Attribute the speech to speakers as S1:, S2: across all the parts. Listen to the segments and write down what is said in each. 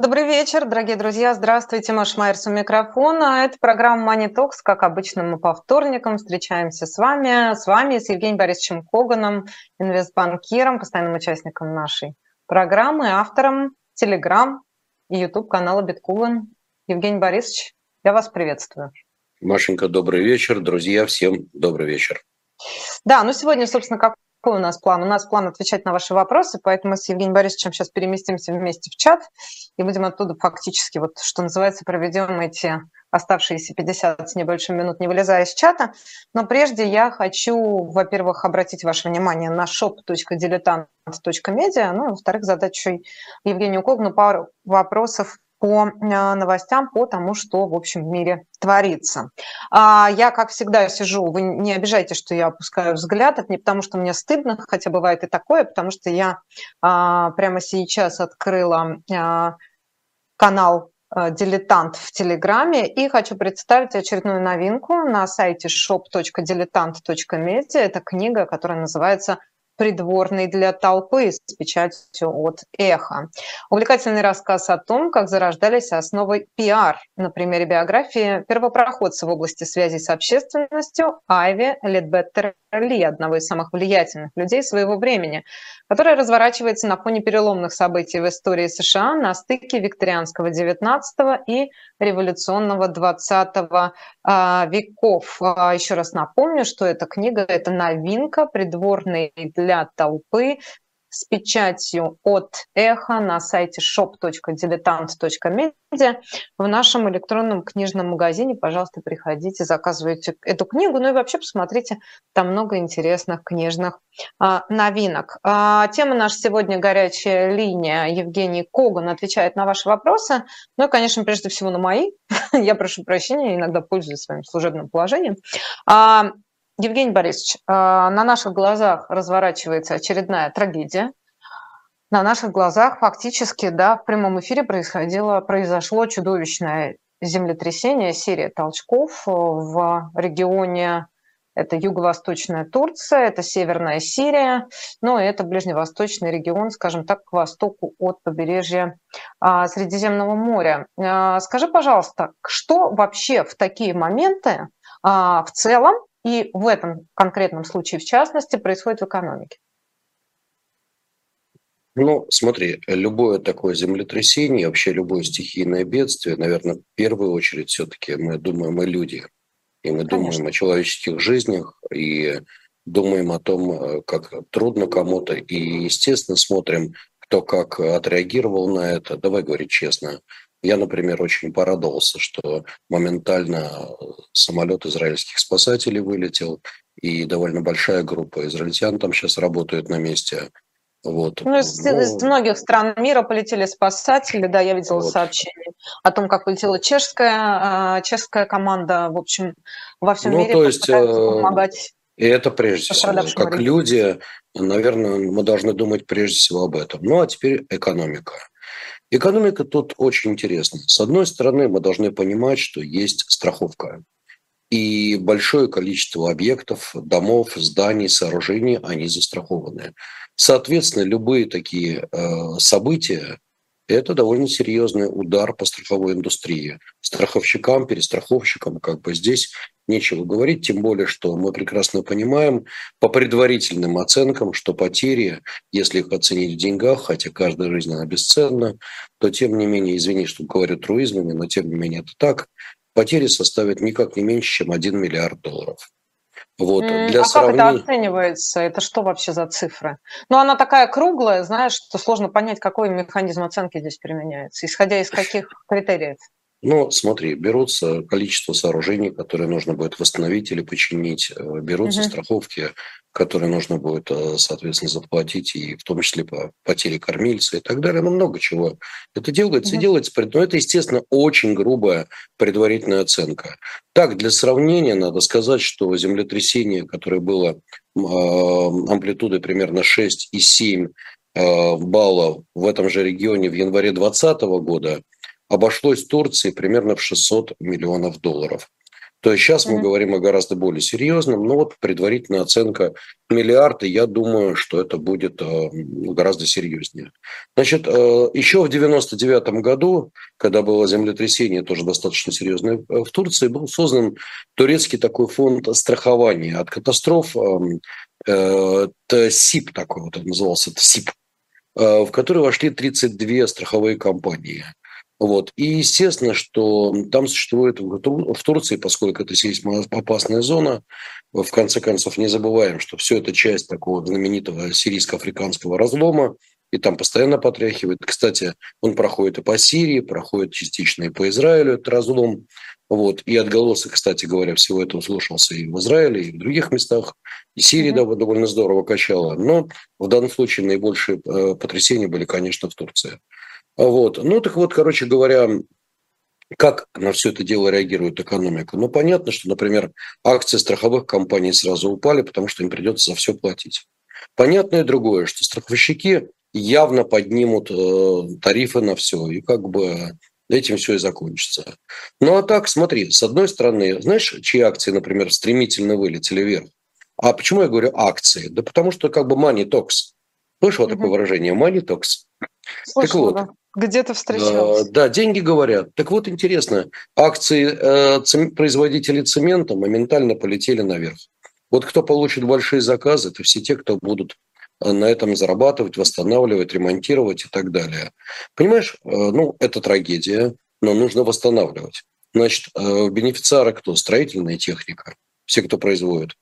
S1: Добрый вечер, дорогие друзья. Здравствуйте, Маша Майерс у микрофона. Это программа Money Talks. Как обычно, мы по вторникам встречаемся с вами, с вами, с Евгением Борисовичем Коганом, инвестбанкиром, постоянным участником нашей программы, автором Telegram и YouTube канала Биткувен. Евгений Борисович, я вас приветствую.
S2: Машенька, добрый вечер. Друзья, всем добрый вечер.
S1: Да, ну сегодня, собственно, как какой у нас план? У нас план отвечать на ваши вопросы, поэтому с Евгением Борисовичем сейчас переместимся вместе в чат и будем оттуда фактически, вот что называется, проведем эти оставшиеся 50 с небольшим минут, не вылезая из чата. Но прежде я хочу, во-первых, обратить ваше внимание на shop.diletant.media, ну, во-вторых, еще Евгению Когну пару вопросов по а, новостям, по тому, что, в общем, в мире творится. А, я, как всегда, сижу, вы не обижайте, что я опускаю взгляд, это не потому, что мне стыдно, хотя бывает и такое, потому что я а, прямо сейчас открыла канал «Дилетант» в Телеграме и хочу представить очередную новинку на сайте shop.diletant.media. Это книга, которая называется придворный для толпы с печатью от эхо. Увлекательный рассказ о том, как зарождались основы пиар на примере биографии первопроходца в области связи с общественностью Айви Ледбеттер ли, одного из самых влиятельных людей своего времени, которая разворачивается на фоне переломных событий в истории США на стыке викторианского XIX и революционного XX а, веков. А, еще раз напомню, что эта книга – это новинка, придворный для толпы, с печатью от эхо на сайте shop.diletant.media. В нашем электронном книжном магазине, пожалуйста, приходите, заказывайте эту книгу. Ну и вообще посмотрите, там много интересных книжных а, новинок. А, тема наша сегодня «Горячая линия». Евгений Коган отвечает на ваши вопросы. Ну и, конечно, прежде всего на мои. Я прошу прощения, иногда пользуюсь своим служебным положением. А, Евгений Борисович, а, на наших глазах разворачивается очередная трагедия. На наших глазах фактически, да, в прямом эфире происходило, произошло чудовищное землетрясение, серия толчков в регионе это юго-восточная Турция, это северная Сирия, ну и это ближневосточный регион, скажем так, к востоку от побережья а, Средиземного моря. А, скажи, пожалуйста, что вообще в такие моменты в целом и в этом конкретном случае, в частности, происходит в экономике?
S2: Ну, смотри, любое такое землетрясение, вообще любое стихийное бедствие, наверное, в первую очередь все-таки мы думаем о людях. И мы Конечно. думаем о человеческих жизнях, и думаем о том, э, как трудно кому-то, и, естественно, смотрим, кто как отреагировал на это. Давай говорить честно. Я, например, очень порадовался, что моментально самолет израильских спасателей вылетел, и довольно большая группа израильтян там сейчас работает на месте.
S1: Вот. Ну, из, ну, из многих стран мира полетели спасатели, да, я видела вот. сообщение о том, как полетела чешская, а, чешская команда, в общем, во всем ну, мире
S2: то есть, э, помогать. И это прежде всего, как люди, наверное, мы должны думать прежде всего об этом. Ну, а теперь экономика. Экономика тут очень интересна. С одной стороны, мы должны понимать, что есть страховка. И большое количество объектов, домов, зданий, сооружений, они застрахованы. Соответственно, любые такие э, события – это довольно серьезный удар по страховой индустрии. Страховщикам, перестраховщикам, как бы здесь нечего говорить, тем более, что мы прекрасно понимаем по предварительным оценкам, что потери, если их оценить в деньгах, хотя каждая жизнь она бесценна, то тем не менее, извини, что говорю труизмами, но тем не менее это так, потери составят никак не меньше, чем 1 миллиард долларов.
S1: Вот, для а сравнения... как это оценивается? Это что вообще за цифры? Ну, она такая круглая, знаешь, что сложно понять, какой механизм оценки здесь применяется, исходя из каких критериев.
S2: Ну, смотри, берутся количество сооружений, которые нужно будет восстановить или починить, э, берутся угу. страховки, которые нужно будет, э, соответственно, заплатить, и в том числе по потере кормильца и так далее. Ну, много чего. Это делается угу. и делается, но это, естественно, очень грубая предварительная оценка. Так, для сравнения надо сказать, что землетрясение, которое было э, амплитудой примерно 6,7 баллов в этом же регионе в январе 2020 года – обошлось Турции примерно в 600 миллионов долларов. То есть сейчас mm-hmm. мы говорим о гораздо более серьезном, но вот предварительная оценка миллиарда, я думаю, что это будет э, гораздо серьезнее. Значит, э, еще в 99 году, когда было землетрясение, тоже достаточно серьезное э, в Турции, был создан турецкий такой фонд страхования от катастроф, эм, это СИП такой вот он назывался, это СИП, в который вошли 32 страховые компании. Вот. И естественно, что там существует в Турции, поскольку это сейсмоопасная зона, в конце концов не забываем, что все это часть такого знаменитого сирийско-африканского разлома, и там постоянно потряхивает. Кстати, он проходит и по Сирии, проходит частично и по Израилю, этот разлом. Вот. И отголосок, кстати говоря, всего этого слушался и в Израиле, и в других местах. И Сирия mm-hmm. довольно здорово качала. Но в данном случае наибольшие э, потрясения были, конечно, в Турции. Вот. Ну, так вот, короче говоря, как на все это дело реагирует экономика? Ну, понятно, что, например, акции страховых компаний сразу упали, потому что им придется за все платить. Понятно и другое, что страховщики явно поднимут э, тарифы на все, и как бы этим все и закончится. Ну а так, смотри, с одной стороны, знаешь, чьи акции, например, стремительно вылетели вверх? А почему я говорю акции? Да потому что как бы money talks. Слышал mm-hmm. такое выражение money talks?
S1: Слышала, так вот, да. Где-то встречался.
S2: Да, деньги говорят. Так вот, интересно, акции э, производителей цемента моментально полетели наверх. Вот кто получит большие заказы, это все те, кто будут э, на этом зарабатывать, восстанавливать, ремонтировать и так далее. Понимаешь, э, ну, это трагедия, но нужно восстанавливать. Значит, бенефициары кто? Строительная техника, все, кто производит.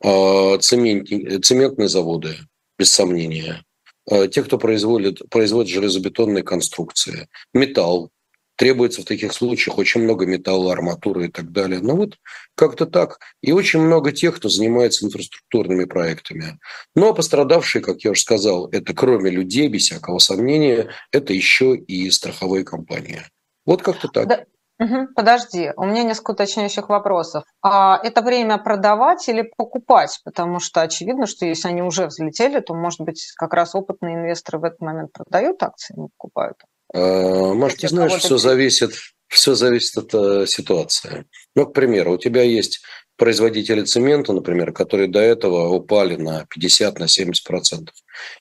S2: Цемент, цементные заводы, без сомнения. Э, те, кто производит, производит железобетонные конструкции, металл. Требуется в таких случаях очень много металла, арматуры и так далее. Ну вот как-то так. И очень много тех, кто занимается инфраструктурными проектами. Ну а пострадавшие, как я уже сказал, это кроме людей, без всякого сомнения, это еще и страховые компании. Вот как-то так.
S1: Да. Угу, подожди, у меня несколько уточняющих вопросов. А это время продавать или покупать? Потому что очевидно, что если они уже взлетели, то, может быть, как раз опытные инвесторы в этот момент продают акции, не покупают.
S2: А, Может, ты знаешь, все зависит, все зависит от э, ситуации. Ну, к примеру, у тебя есть производители цемента, например, которые до этого упали на 50-70%. На 70%.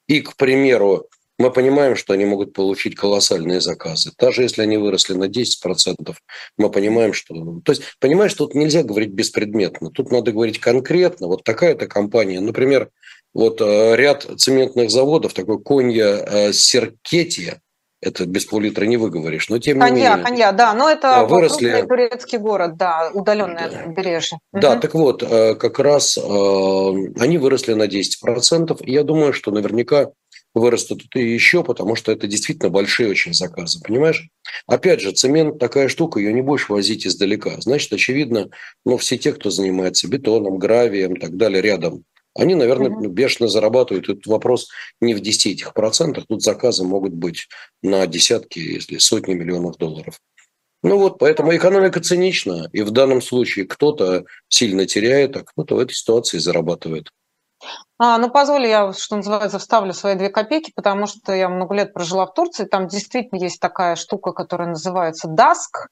S2: И, к примеру, мы понимаем, что они могут получить колоссальные заказы. Даже если они выросли на 10%, мы понимаем, что... То есть, понимаешь, тут нельзя говорить беспредметно. Тут надо говорить конкретно. Вот такая-то компания. Например, вот э, ряд цементных заводов, такой Конья э, Серкетия, это без пол-литра не выговоришь, но тем
S1: конья,
S2: не менее.
S1: Конья, да, но это выросли... турецкий город, да, удаленное да. побережье.
S2: Да, угу. так вот, э, как раз они выросли на 10%. И я думаю, что наверняка вырастут и еще, потому что это действительно большие очень заказы, понимаешь? Опять же, цемент такая штука, ее не будешь возить издалека. Значит, очевидно, ну, все те, кто занимается бетоном, гравием и так далее рядом, они, наверное, uh-huh. бешено зарабатывают. Тут вопрос не в 10 этих процентах, тут заказы могут быть на десятки, если сотни миллионов долларов. Ну вот, поэтому экономика цинична, и в данном случае кто-то сильно теряет, а кто-то в этой ситуации зарабатывает.
S1: А, ну, позволь, я, что называется, вставлю свои две копейки, потому что я много лет прожила в Турции. Там действительно есть такая штука, которая называется DASK.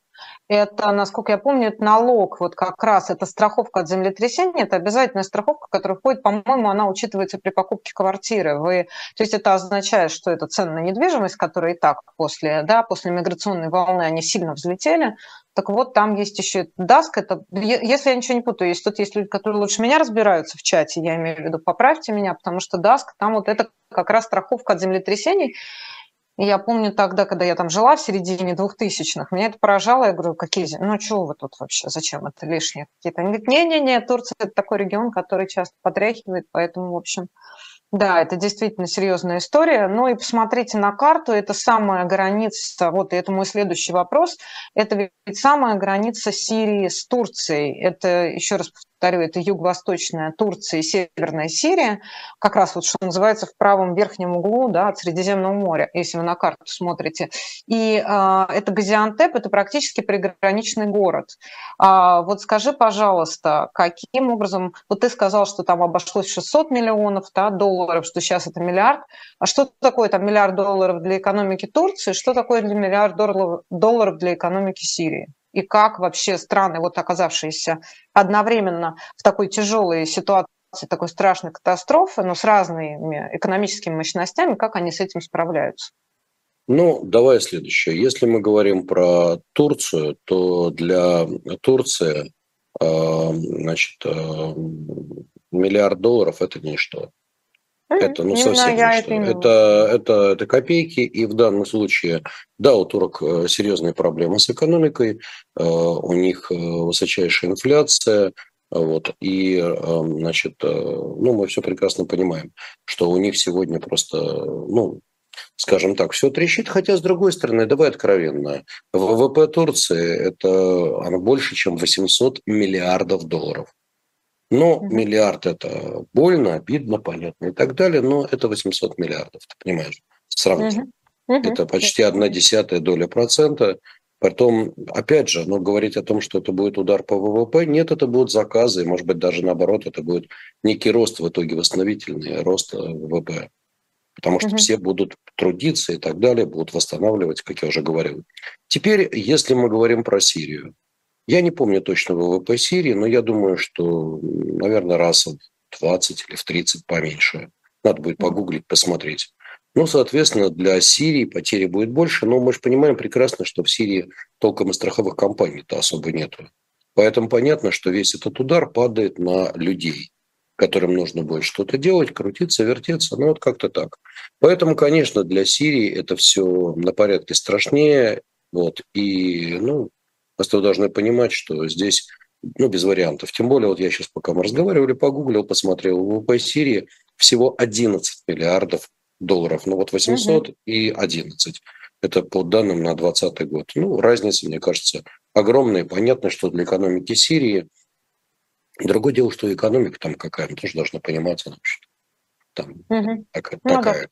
S1: Это, насколько я помню, это налог, вот как раз это страховка от землетрясения, это обязательная страховка, которая входит, по-моему, она учитывается при покупке квартиры. Вы, то есть это означает, что это цена на недвижимость, которая и так после, да, после миграционной волны они сильно взлетели, так вот, там есть еще DASK. Это, если я ничего не путаю, есть тут есть люди, которые лучше меня разбираются в чате, я имею в виду, поправьте меня, потому что DASK, там вот это как раз страховка от землетрясений. Я помню тогда, когда я там жила в середине двухтысячных, меня это поражало. Я говорю, какие, ну что вы тут вообще, зачем это лишнее какие-то? Они говорят, не-не-не, Турция – это такой регион, который часто потряхивает, поэтому, в общем, да, это действительно серьезная история. Ну и посмотрите на карту, это самая граница, вот и это мой следующий вопрос, это ведь самая граница Сирии с Турцией. Это, еще раз повторю, это юго-восточная Турция и северная Сирия, как раз вот что называется в правом верхнем углу да, от Средиземного моря, если вы на карту смотрите. И э, это Газиантеп, это практически приграничный город. А, вот скажи, пожалуйста, каким образом, вот ты сказал, что там обошлось 600 миллионов да, долларов, что сейчас это миллиард, а что такое там миллиард долларов для экономики Турции, что такое для миллиард долларов для экономики Сирии? и как вообще страны, вот оказавшиеся одновременно в такой тяжелой ситуации, такой страшной катастрофы, но с разными экономическими мощностями, как они с этим справляются?
S2: Ну, давай следующее. Если мы говорим про Турцию, то для Турции а, значит, а, миллиард долларов – это ничто. Это ну, совсем я это, это, это, это копейки, и в данном случае, да, у турок э, серьезные проблемы с экономикой, э, у них э, высочайшая инфляция, вот, и, значит, ну, мы все прекрасно понимаем, что у них сегодня просто, ну, скажем так, все трещит, хотя, с другой стороны, давай откровенно, ВВП Турции – это оно больше, чем 800 миллиардов долларов. Но миллиард – это больно, обидно, понятно и так далее, но это 800 миллиардов, ты понимаешь, сравнить. mm Это почти одна десятая доля процента. Потом, опять же, ну, говорить о том, что это будет удар по ВВП, нет, это будут заказы, и, может быть, даже наоборот, это будет некий рост в итоге восстановительный, рост э, ВВП потому что угу. все будут трудиться и так далее, будут восстанавливать, как я уже говорил. Теперь, если мы говорим про Сирию, я не помню точно ВВП Сирии, но я думаю, что, наверное, раз в 20 или в 30 поменьше. Надо будет погуглить, посмотреть. Ну, соответственно, для Сирии потери будет больше, но мы же понимаем прекрасно, что в Сирии толком и страховых компаний-то особо нету. Поэтому понятно, что весь этот удар падает на людей которым нужно будет что-то делать, крутиться, вертеться, ну вот как-то так. Поэтому, конечно, для Сирии это все на порядке страшнее, вот, и, ну, просто вы должны понимать, что здесь, ну, без вариантов. Тем более, вот я сейчас, пока мы разговаривали, погуглил, посмотрел, ВВП Сирии всего 11 миллиардов долларов, ну вот 800 угу. и 11. Это по данным на 2020 год. Ну, разница, мне кажется, огромная. Понятно, что для экономики Сирии – Другое дело, что экономика там какая, ну, тоже должна пониматься, что там угу. так, ну, такая.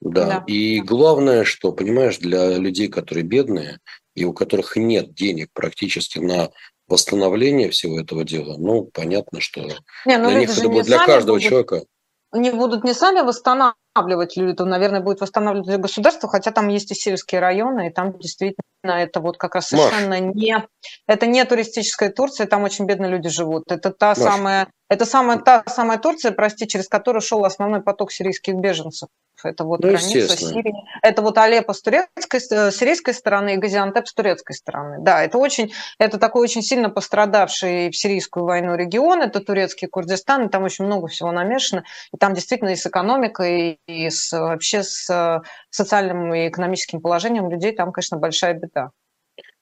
S2: Да. да. И главное, что, понимаешь, для людей, которые бедные, и у которых нет денег практически на восстановление всего этого дела, ну, понятно, что не, ну, для них это будет для каждого будут, человека.
S1: Они будут не сами восстанавливать люди, то, наверное, будет восстанавливать государство, хотя там есть и сельские районы, и там действительно это вот как раз совершенно Маш. не... Это не туристическая Турция, там очень бедные люди живут. Это та Маш. самая... Это самая, та самая Турция, прости, через которую шел основной поток сирийских беженцев. Это вот ну, граница Сирии. Это вот Алеппо с турецкой, с сирийской стороны и Газиантеп с турецкой стороны. Да, это очень, это такой очень сильно пострадавший в сирийскую войну регион. Это турецкий Курдистан, и там очень много всего намешано. И там действительно и с экономикой, и с, вообще с социальным и экономическим положением людей там, конечно, большая беда.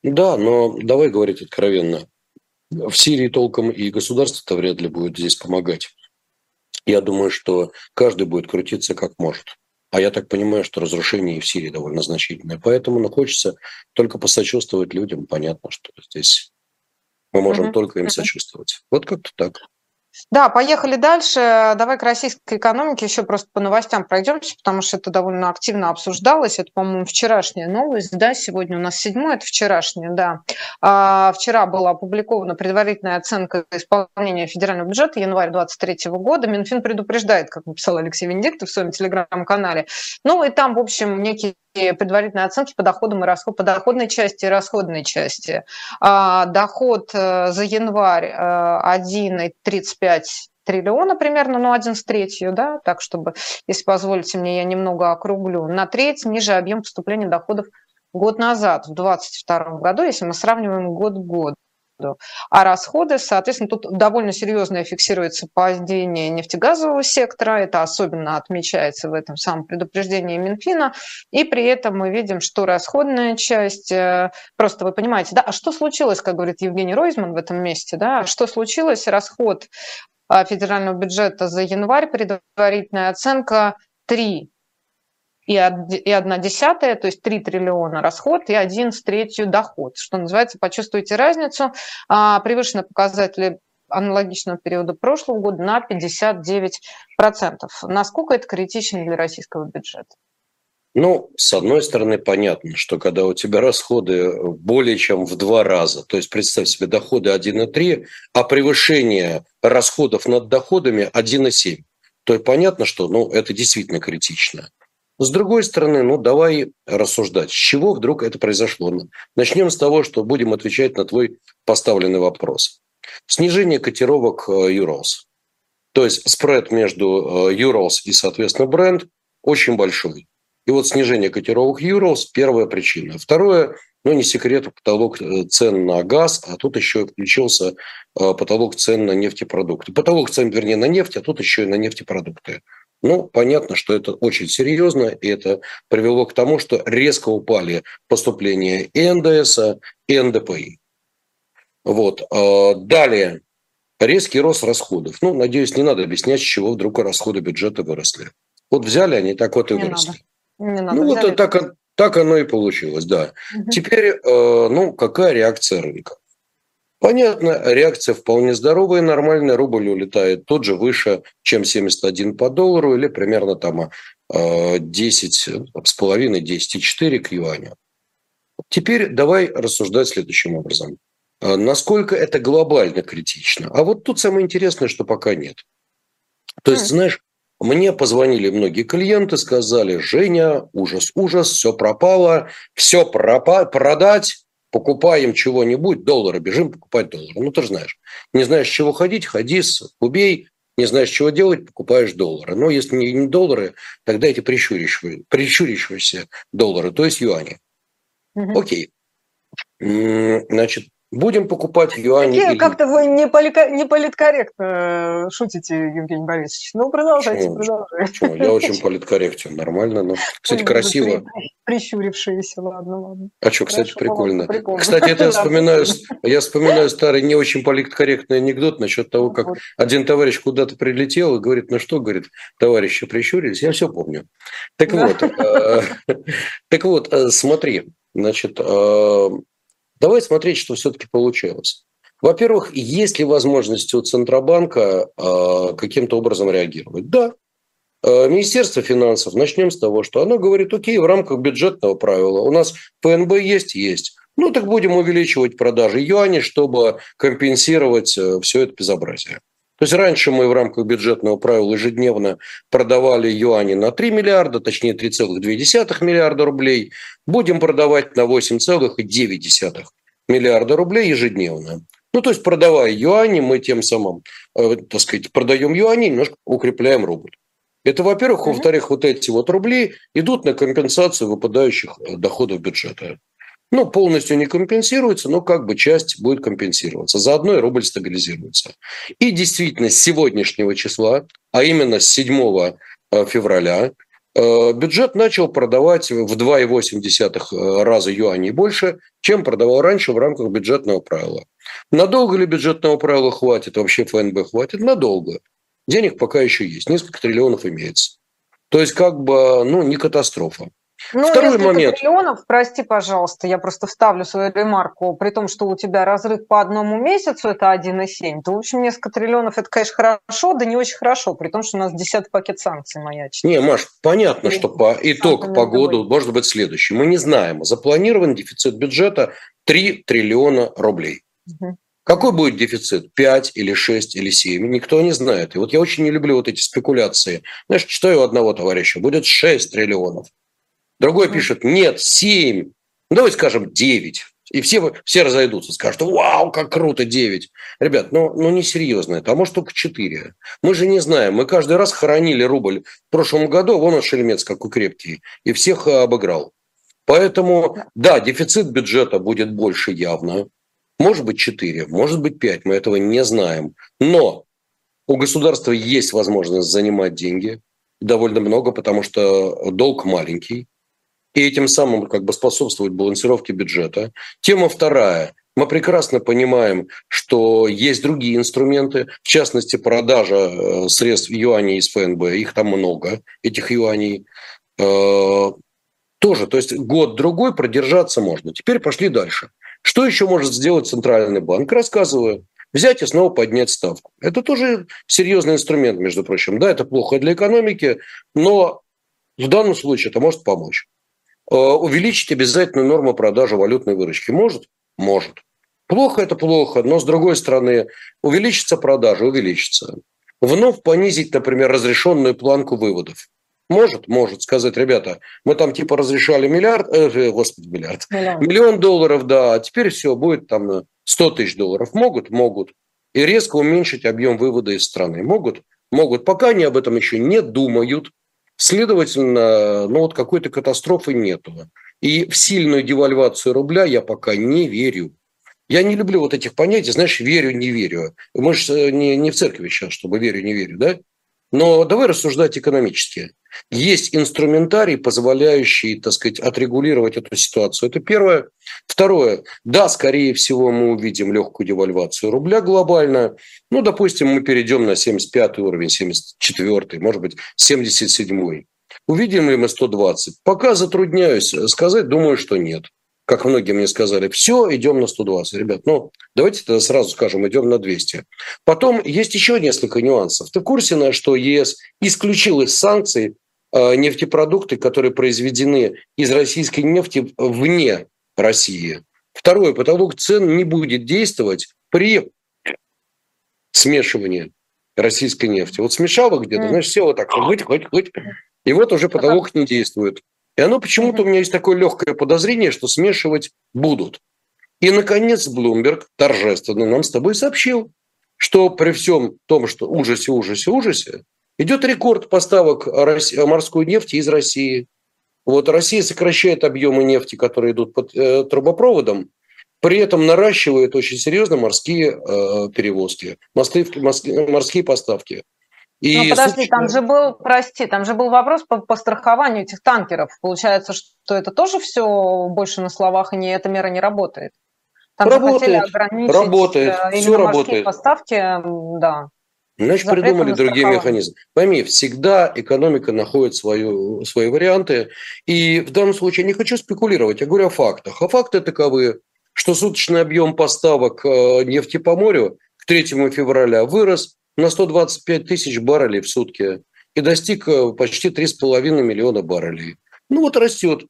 S2: Да, но давай говорить откровенно. В Сирии толком и государство-то вряд ли будет здесь помогать. Я думаю, что каждый будет крутиться как может. А я так понимаю, что разрушение в Сирии довольно значительное. Поэтому ну, хочется только посочувствовать людям. Понятно, что здесь мы можем mm-hmm. только им сочувствовать. Вот как-то так.
S1: Да, поехали дальше. Давай к российской экономике еще просто по новостям пройдемся, потому что это довольно активно обсуждалось. Это, по-моему, вчерашняя новость, да, сегодня у нас седьмой, это вчерашняя, да. А, вчера была опубликована предварительная оценка исполнения федерального бюджета января 2023 года. Минфин предупреждает, как написал Алексей Венедиктов в своем телеграм-канале. Ну и там, в общем, некие предварительные оценки по доходам и расходам, по доходной части и расходной части. А, доход э, за январь 1,35 э, триллиона примерно, ну, один с третью, да, так, чтобы, если позволите мне, я немного округлю, на треть ниже объем поступления доходов год назад, в 2022 году, если мы сравниваем год к году году. А расходы, соответственно, тут довольно серьезное фиксируется падение нефтегазового сектора, это особенно отмечается в этом самом предупреждении Минфина, и при этом мы видим, что расходная часть, э, просто вы понимаете, да, а что случилось, как говорит Евгений Ройзман в этом месте, да, что случилось, расход а, федерального бюджета за январь, предварительная оценка 3 и одна десятая, то есть 3 триллиона расход и 1 с третью доход. Что называется, почувствуйте разницу. А, превышены показатели аналогичного периода прошлого года на 59%. Насколько это критично для российского бюджета?
S2: Ну, с одной стороны, понятно, что когда у тебя расходы более чем в два раза, то есть представь себе доходы 1,3, а превышение расходов над доходами 1,7, то понятно, что ну, это действительно критично. С другой стороны, ну давай рассуждать, с чего вдруг это произошло. Начнем с того, что будем отвечать на твой поставленный вопрос. Снижение котировок Euros. То есть спред между Euros и, соответственно, бренд очень большой. И вот снижение котировок Euros – первая причина. Второе, ну не секрет, потолок э, цен на газ, а тут еще включился э, потолок цен на нефтепродукты. Потолок цен, вернее, на нефть, а тут еще и на нефтепродукты. Ну, понятно, что это очень серьезно, и это привело к тому, что резко упали поступления и НДС, и НДПИ. Вот. А далее. Резкий рост расходов. Ну, надеюсь, не надо объяснять, с чего вдруг расходы бюджета выросли. Вот взяли они, так вот и не выросли. Надо. Не надо. Ну, взяли. вот так, так оно и получилось, да. Угу. Теперь, э, ну, какая реакция рынка? Понятно, реакция вполне здоровая и нормальная. Рубль улетает тот же выше, чем 71 по доллару или примерно там 10 э, с половиной, 10,4 к юаню. Теперь давай рассуждать следующим образом. Э, насколько это глобально критично? А вот тут самое интересное, что пока нет. То есть, знаешь, мне позвонили многие клиенты, сказали, Женя, ужас, ужас, все пропало, все пропа- продать, покупаем чего-нибудь, доллары, бежим покупать доллары. Ну, ты же знаешь. Не знаешь, чего ходить, ходи, убей. Не знаешь, чего делать, покупаешь доллары. Но если не, доллары, тогда эти прищурящиеся доллары, то есть юани. Угу. Окей. Значит, Будем покупать юани.
S1: Или... Как-то вы не, полика... не политкорректно э, шутите, Евгений Борисович. Ну, продолжайте, Почему? продолжайте.
S2: Почему? Я очень политкорректен, нормально. Но, кстати, красиво.
S1: Прищурившиеся, ладно, ладно.
S2: А что, кстати, прикольно. прикольно. Кстати, это я вспоминаю, я вспоминаю старый не очень политкорректный анекдот насчет того, как один товарищ куда-то прилетел и говорит, ну что, говорит, товарищи прищурились. Я все помню. Так вот, э, так вот, э, смотри, значит, Давай смотреть, что все-таки получилось. Во-первых, есть ли возможность у Центробанка э, каким-то образом реагировать? Да. Э, Министерство финансов, начнем с того, что оно говорит, окей, в рамках бюджетного правила у нас ПНБ есть, есть. Ну так будем увеличивать продажи юаней, чтобы компенсировать э, все это безобразие. То есть раньше мы в рамках бюджетного правила ежедневно продавали юани на 3 миллиарда, точнее 3,2 миллиарда рублей. Будем продавать на 8,9 миллиарда рублей ежедневно. Ну, то есть, продавая юани, мы тем самым, э, так сказать, продаем юани, немножко укрепляем рубль. Это, во-первых. Во-вторых, вот эти вот рубли идут на компенсацию выпадающих э, доходов бюджета. Ну, полностью не компенсируется, но как бы часть будет компенсироваться. Заодно и рубль стабилизируется. И действительно, с сегодняшнего числа, а именно с 7 э, февраля, Э, бюджет начал продавать в 2,8 э, раза юаней больше, чем продавал раньше в рамках бюджетного правила. Надолго ли бюджетного правила хватит, вообще ФНБ хватит? Надолго. Денег пока еще есть, несколько триллионов имеется. То есть как бы, ну, не катастрофа.
S1: Ну, Второй момент. триллионов, прости, пожалуйста, я просто вставлю свою ремарку, при том, что у тебя разрыв по одному месяцу, это 1,7, то, в общем, несколько триллионов, это, конечно, хорошо, да не очень хорошо, при том, что у нас десятый пакет санкций маячит.
S2: Не, Маш, понятно, что по итог по году может быть следующий. Мы не знаем. Запланирован дефицит бюджета 3 триллиона рублей. Угу. Какой будет дефицит? 5 или 6 или 7? Никто не знает. И вот я очень не люблю вот эти спекуляции. Знаешь, читаю у одного товарища, будет 6 триллионов. Другой пишет, нет, 7. Ну, давайте скажем 9. И все, все разойдутся, скажут, вау, как круто, 9. Ребят, ну, ну не серьезно это, а может только 4. Мы же не знаем, мы каждый раз хоронили рубль в прошлом году, вон он шельмец какой крепкий, и всех обыграл. Поэтому, да, дефицит бюджета будет больше явно. Может быть 4, может быть 5, мы этого не знаем. Но у государства есть возможность занимать деньги, довольно много, потому что долг маленький и этим самым как бы способствовать балансировке бюджета. Тема вторая. Мы прекрасно понимаем, что есть другие инструменты, в частности, продажа э, средств юаней из ФНБ, их там много, этих юаней. Э, тоже, то есть год-другой продержаться можно. Теперь пошли дальше. Что еще может сделать Центральный банк? Рассказываю. Взять и снова поднять ставку. Это тоже серьезный инструмент, между прочим. Да, это плохо для экономики, но в данном случае это может помочь. Э, увеличить обязательную норму продажи валютной выручки? Может? Может. Плохо это плохо, но с другой стороны, увеличится продажа, увеличится. Вновь понизить, например, разрешенную планку выводов. Может, может сказать, ребята, мы там типа разрешали миллиард, э, э господи, миллиард, миллион. миллион долларов, да, а теперь все, будет там 100 тысяч долларов. Могут? Могут. И резко уменьшить объем вывода из страны. Могут? Могут. Пока они об этом еще не думают. Следовательно, ну вот какой-то катастрофы нету. И в сильную девальвацию рубля я пока не верю. Я не люблю вот этих понятий, знаешь, верю, не верю. Мы же э, не, не в церкви сейчас, чтобы верю, не верю, да? Но давай рассуждать экономически. Есть инструментарий, позволяющий, так сказать, отрегулировать эту ситуацию. Это первое. Второе. Да, скорее всего, мы увидим легкую девальвацию рубля глобально. Ну, допустим, мы перейдем на 75 уровень, 74, может быть, 77. Увидим ли мы 120? Пока затрудняюсь сказать, думаю, что нет как многие мне сказали, все, идем на 120. Ребят, ну, давайте тогда сразу скажем, идем на 200. Потом есть еще несколько нюансов. Ты в курсе, на что ЕС исключил из санкций нефтепродукты, которые произведены из российской нефти вне России? Второе, потолок цен не будет действовать при смешивании российской нефти. Вот смешало где-то, знаешь, все вот так, хоть, хоть, хоть, и вот уже потолок не действует. И оно почему-то у меня есть такое легкое подозрение, что смешивать будут. И, наконец, Блумберг торжественно нам с тобой сообщил, что при всем том, что ужасе, ужасе, ужасе, идет рекорд поставок морской нефти из России. Вот Россия сокращает объемы нефти, которые идут под э, трубопроводом, при этом наращивает очень серьезно морские э, перевозки, морские, морские поставки.
S1: И, ну, подожди, там же был, прости, там же был вопрос по, по страхованию этих танкеров. Получается, что это тоже все больше на словах, и не, эта мера не работает.
S2: Там работает, ограничить работает, э, все работает.
S1: поставки, да.
S2: Значит, придумали другие механизмы. Пойми, всегда экономика находит свою, свои варианты. И в данном случае я не хочу спекулировать, я говорю о фактах. А факты таковы, что суточный объем поставок э, нефти по морю к 3 февраля вырос на 125 тысяч баррелей в сутки и достиг э, почти 3,5 миллиона баррелей. Ну вот растет.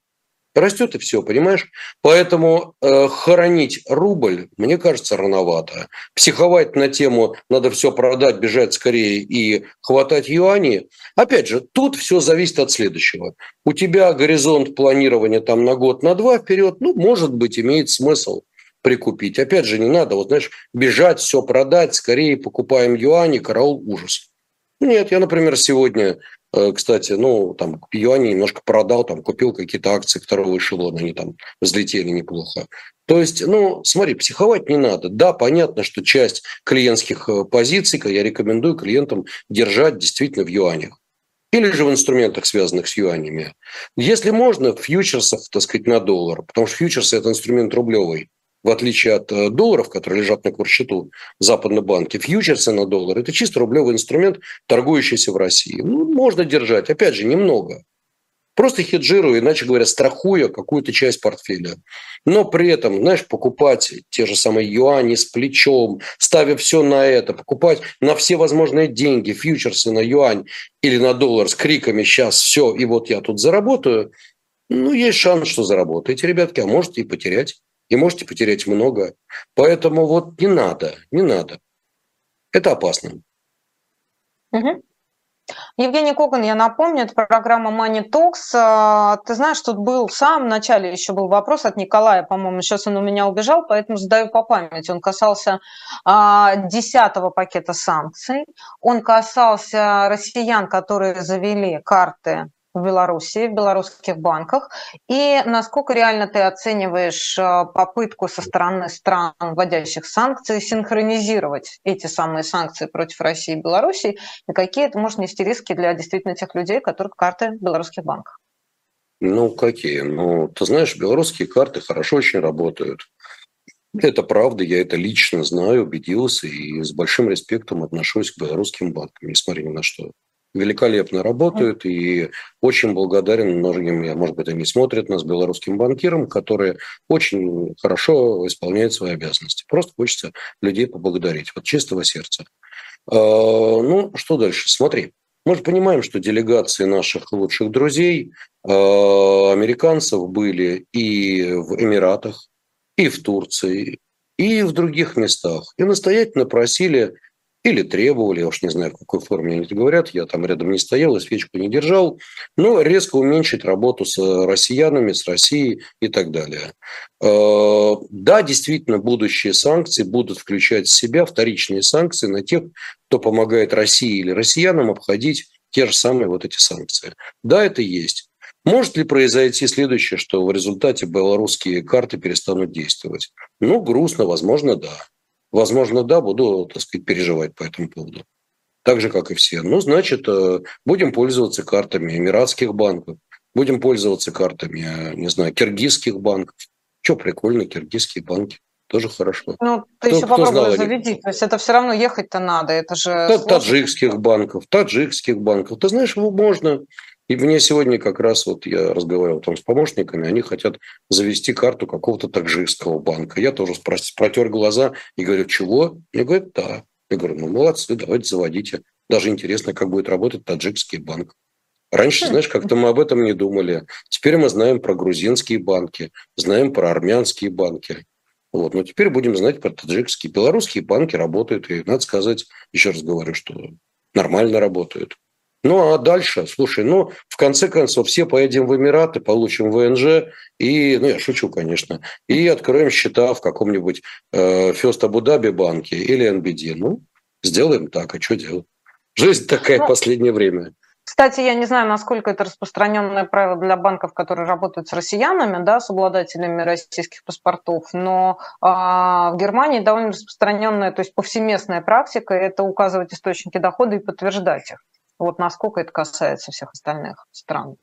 S2: Растет и все, понимаешь? Поэтому э, хоронить рубль, мне кажется, рановато. Психовать на тему «надо все продать, бежать скорее и хватать юани». Опять же, тут все зависит от следующего. У тебя горизонт планирования там на год, на два вперед, ну, может быть, имеет смысл прикупить. Опять же, не надо, вот знаешь, бежать, все продать, скорее покупаем юани, караул, ужас. Нет, я, например, сегодня, кстати, ну, там, юани немножко продал, там, купил какие-то акции второго эшелона, они там взлетели неплохо. То есть, ну, смотри, психовать не надо. Да, понятно, что часть клиентских э, позиций я рекомендую клиентам держать действительно в юанях или же в инструментах, связанных с юанями. Если можно, фьючерсов, так сказать, на доллар, потому что фьючерсы – это инструмент рублевый в отличие от э, долларов, которые лежат на курсчету западной банки, фьючерсы на доллар – это чисто рублевый инструмент, торгующийся в России. Ну, можно держать, опять же, немного. Просто хеджируя, иначе говоря, страхуя какую-то часть портфеля. Но при этом, знаешь, покупать те же самые юани с плечом, ставя все на это, покупать на все возможные деньги, фьючерсы на юань или на доллар с криками «сейчас все, и вот я тут заработаю», ну, есть шанс, что заработаете, ребятки, а можете и потерять и можете потерять много. Поэтому вот не надо, не надо. Это опасно.
S1: Евгений Коган, я напомню, это программа Money Talks. А, ты знаешь, тут был в самом начале еще был вопрос от Николая, по-моему, сейчас он у меня убежал, поэтому задаю по памяти. Он касался а, десятого пакета санкций. Он касался россиян, которые завели карты в Беларуси, в белорусских банках, и насколько реально ты оцениваешь э, попытку со стороны стран, вводящих санкции, синхронизировать эти самые санкции против России и Беларуси, и какие это может нести риски для действительно тех людей, которых карты в белорусских банках?
S2: Ну, какие? Ну, ты знаешь, белорусские карты хорошо очень работают. Это правда, я это лично знаю, убедился и с большим респектом отношусь к белорусским банкам, несмотря ни на что великолепно работают и очень благодарен многим, я, может быть, они смотрят нас, белорусским банкирам, которые очень хорошо исполняют свои обязанности. Просто хочется людей поблагодарить, вот чистого сердца. А, ну, что дальше? Смотри, мы же понимаем, что делегации наших лучших друзей, а, американцев, были и в Эмиратах, и в Турции, и в других местах. И настоятельно просили или требовали, я уж не знаю, в какой форме они это говорят, я там рядом не стоял и свечку не держал, но резко уменьшить работу с россиянами, с Россией и так далее. Э, да, действительно, будущие санкции будут включать в себя вторичные санкции на тех, кто помогает России или россиянам обходить те же самые вот эти санкции. Да, это есть. Может ли произойти следующее, что в результате белорусские карты перестанут действовать? Ну, грустно, возможно, да. Возможно, да, буду, так сказать, переживать по этому поводу. Так же, как и все. Ну, значит, э, будем пользоваться картами эмиратских банков, будем пользоваться картами, э, не знаю, киргизских банков. Что прикольно, киргизские банки. Тоже хорошо.
S1: Ну, ты кто, еще кто попробуй знал, заведи. То есть это все равно ехать-то надо. Это же
S2: таджикских банков, таджикских банков. Ты знаешь, можно и мне сегодня как раз вот я разговаривал там с помощниками, они хотят завести карту какого-то таджикского банка. Я тоже спрос, протер глаза и говорю, чего? Мне говорят, да. Я говорю, ну молодцы, давайте заводите. Даже интересно, как будет работать таджикский банк. Раньше, знаешь, как-то мы об этом не думали. Теперь мы знаем про грузинские банки, знаем про армянские банки. Вот. Но теперь будем знать про таджикские. Белорусские банки работают, и надо сказать, еще раз говорю, что нормально работают. Ну, а дальше, слушай, ну, в конце концов, все поедем в Эмираты, получим ВНЖ и, ну, я шучу, конечно, и откроем счета в каком-нибудь э, Фест Абу-Даби банке или НБД. Ну, сделаем так, а что делать? Жизнь такая ну, последнее время.
S1: Кстати, я не знаю, насколько это распространенное правило для банков, которые работают с россиянами, да, с обладателями российских паспортов, но э, в Германии довольно распространенная, то есть повсеместная практика – это указывать источники дохода и подтверждать их. Вот насколько это касается всех остальных стран?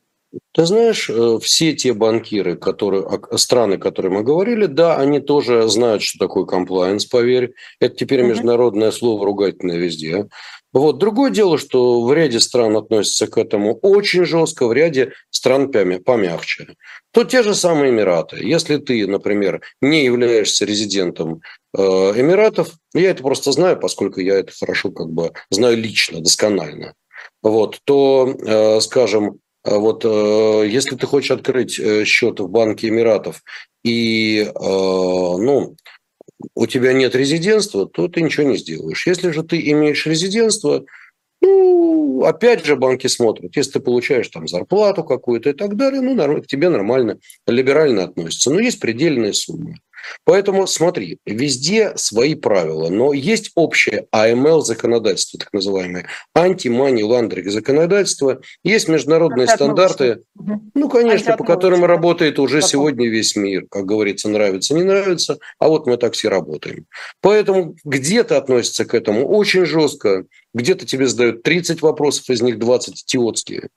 S2: Ты знаешь, э, все те банкиры, которые, страны, о которых мы говорили, да, они тоже знают, что такое комплайенс, поверь. Это теперь международное слово ругательное везде. Вот. Другое дело, что в ряде стран относятся к этому очень жестко, в ряде стран помягче. То те же самые Эмираты. Если ты, например, не являешься резидентом э, Эмиратов, я это просто знаю, поскольку я это хорошо как бы знаю лично, досконально вот, то, э, скажем, э, вот э, если ты хочешь открыть счет в Банке Эмиратов и, ну, у тебя нет резидентства, то ты ничего не сделаешь. Если же ты имеешь резидентство, ну, опять же, банки смотрят. Если ты получаешь там зарплату какую-то и так далее, ну, к тебе нормально, либерально относятся. Но есть предельные суммы. Поэтому смотри, везде свои правила, но есть общее АМЛ законодательство, так называемое, анти-мани ландринг законодательство, есть международные стандарты, ну, конечно, по которым работает уже сегодня весь мир, как говорится, нравится, не нравится, а вот мы так все работаем. Поэтому где-то относятся к этому очень жестко, где-то тебе задают 30 вопросов, из них 20 идиотские.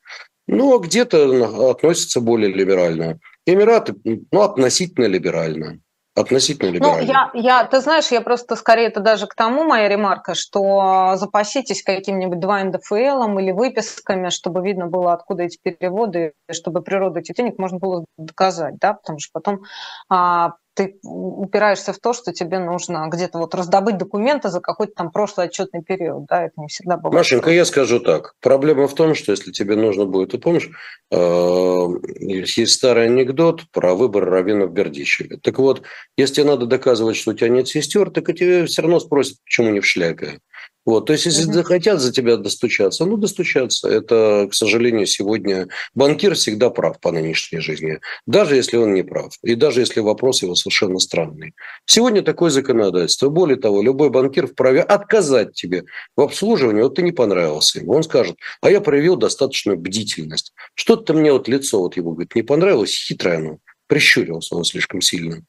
S2: Ну, а где-то относятся более либерально. Эмираты, ну, относительно либерально относительно либерально.
S1: Ну, я, я, ты знаешь, я просто скорее это даже к тому моя ремарка, что запаситесь каким-нибудь 2 НДФЛ или выписками, чтобы видно было, откуда эти переводы, чтобы природу этих денег можно было доказать, да, потому что потом а, ты упираешься в то, что тебе нужно где-то вот раздобыть документы за какой-то там прошлый отчетный период. Да, это не всегда бывает.
S2: Машенька, я скажу так. Проблема в том, что если тебе нужно будет, ты помнишь, э, есть старый анекдот про выбор раввина в Бердичеве. Так вот, если тебе надо доказывать, что у тебя нет сестер, так и тебе все равно спросят, почему не в шляпе. Вот, то есть, если mm захотят за тебя достучаться, ну, достучаться. Это, к сожалению, сегодня банкир всегда прав по нынешней жизни, даже если он не прав, и даже если вопрос его совершенно странный. Сегодня такое законодательство. Более того, любой банкир вправе отказать тебе в обслуживании, вот ты не понравился ему. Он скажет, а я проявил достаточную бдительность. Что-то мне вот лицо вот его, говорит, не понравилось, хитрое оно, прищурился он слишком сильно.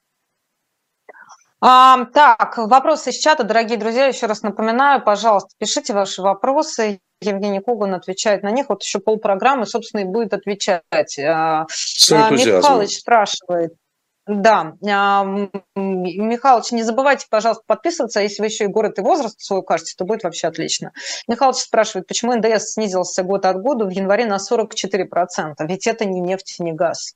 S1: А, так, вопросы из чата, дорогие друзья, еще раз напоминаю, пожалуйста, пишите ваши вопросы. Евгений Коган отвечает на них. Вот еще полпрограммы, собственно, и будет отвечать. А, С а, Михалыч спрашивает. Да, Михалыч, не забывайте, пожалуйста, подписываться. Если вы еще и город и возраст свой укажете, то будет вообще отлично. Михалыч спрашивает, почему НДС снизился год от года в январе на 44%? Ведь это не нефть, не газ.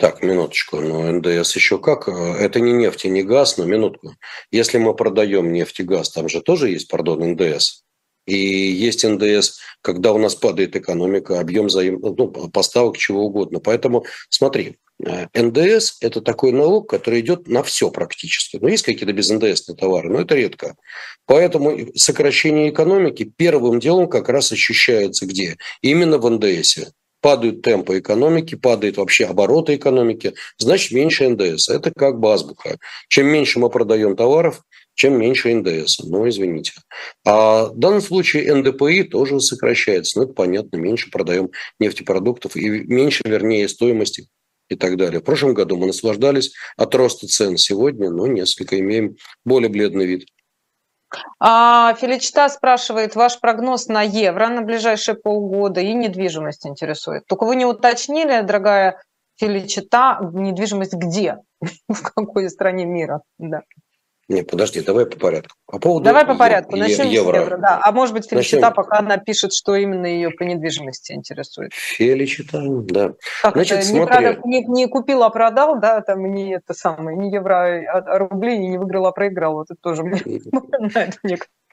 S2: Так, минуточку, ну НДС еще как? Это не нефть и не газ, но минутку. Если мы продаем нефть и газ, там же тоже есть, пардон, НДС. И есть НДС, когда у нас падает экономика, объем заим... ну, поставок, чего угодно. Поэтому смотри, э, НДС – это такой налог, который идет на все практически. Но есть какие-то без НДС товары, но это редко. Поэтому сокращение экономики первым делом как раз ощущается где? Именно в НДСе падают темпы экономики, падает вообще обороты экономики, значит меньше НДС. Это как бы азбука. Чем меньше мы продаем товаров, чем меньше НДС. Ну, извините. А в данном случае НДПИ тоже сокращается. Ну, это понятно, меньше продаем нефтепродуктов и меньше, вернее, стоимости и так далее. В прошлом году мы наслаждались от роста цен. Сегодня, ну, несколько имеем более бледный вид.
S1: А, Филичта спрашивает, ваш прогноз на евро на ближайшие полгода и недвижимость интересует. Только вы не уточнили, дорогая Филичта, недвижимость где? В какой стране мира? Да.
S2: Не, подожди, давай по порядку.
S1: По поводу давай по порядку. Начнем евро. с евро. Да. А может быть, Феличита Начнем. пока она пишет, что именно ее по недвижимости интересует.
S2: Феличита, да.
S1: Как Значит, это? Не, продав, не, не купил, а продал, да, там не это самое, не евро, а, а рубли, не выиграл, а проиграл. Вот это тоже мне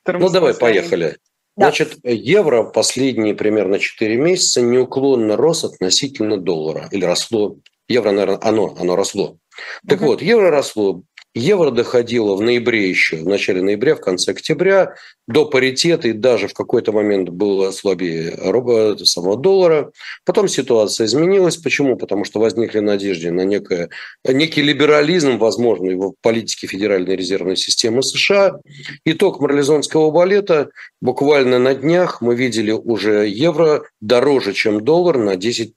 S2: Ну, давай, поехали. Да. Значит, евро последние примерно 4 месяца неуклонно рос относительно доллара. Или росло. Евро, наверное, оно, оно росло. Так угу. вот, евро росло Евро доходило в ноябре еще, в начале ноября, в конце октября, до паритета и даже в какой-то момент было слабее самого доллара. Потом ситуация изменилась. Почему? Потому что возникли надежды на некое, некий либерализм, возможный в политике Федеральной резервной системы США. Итог марлезонского балета буквально на днях мы видели уже евро дороже, чем доллар на 10%.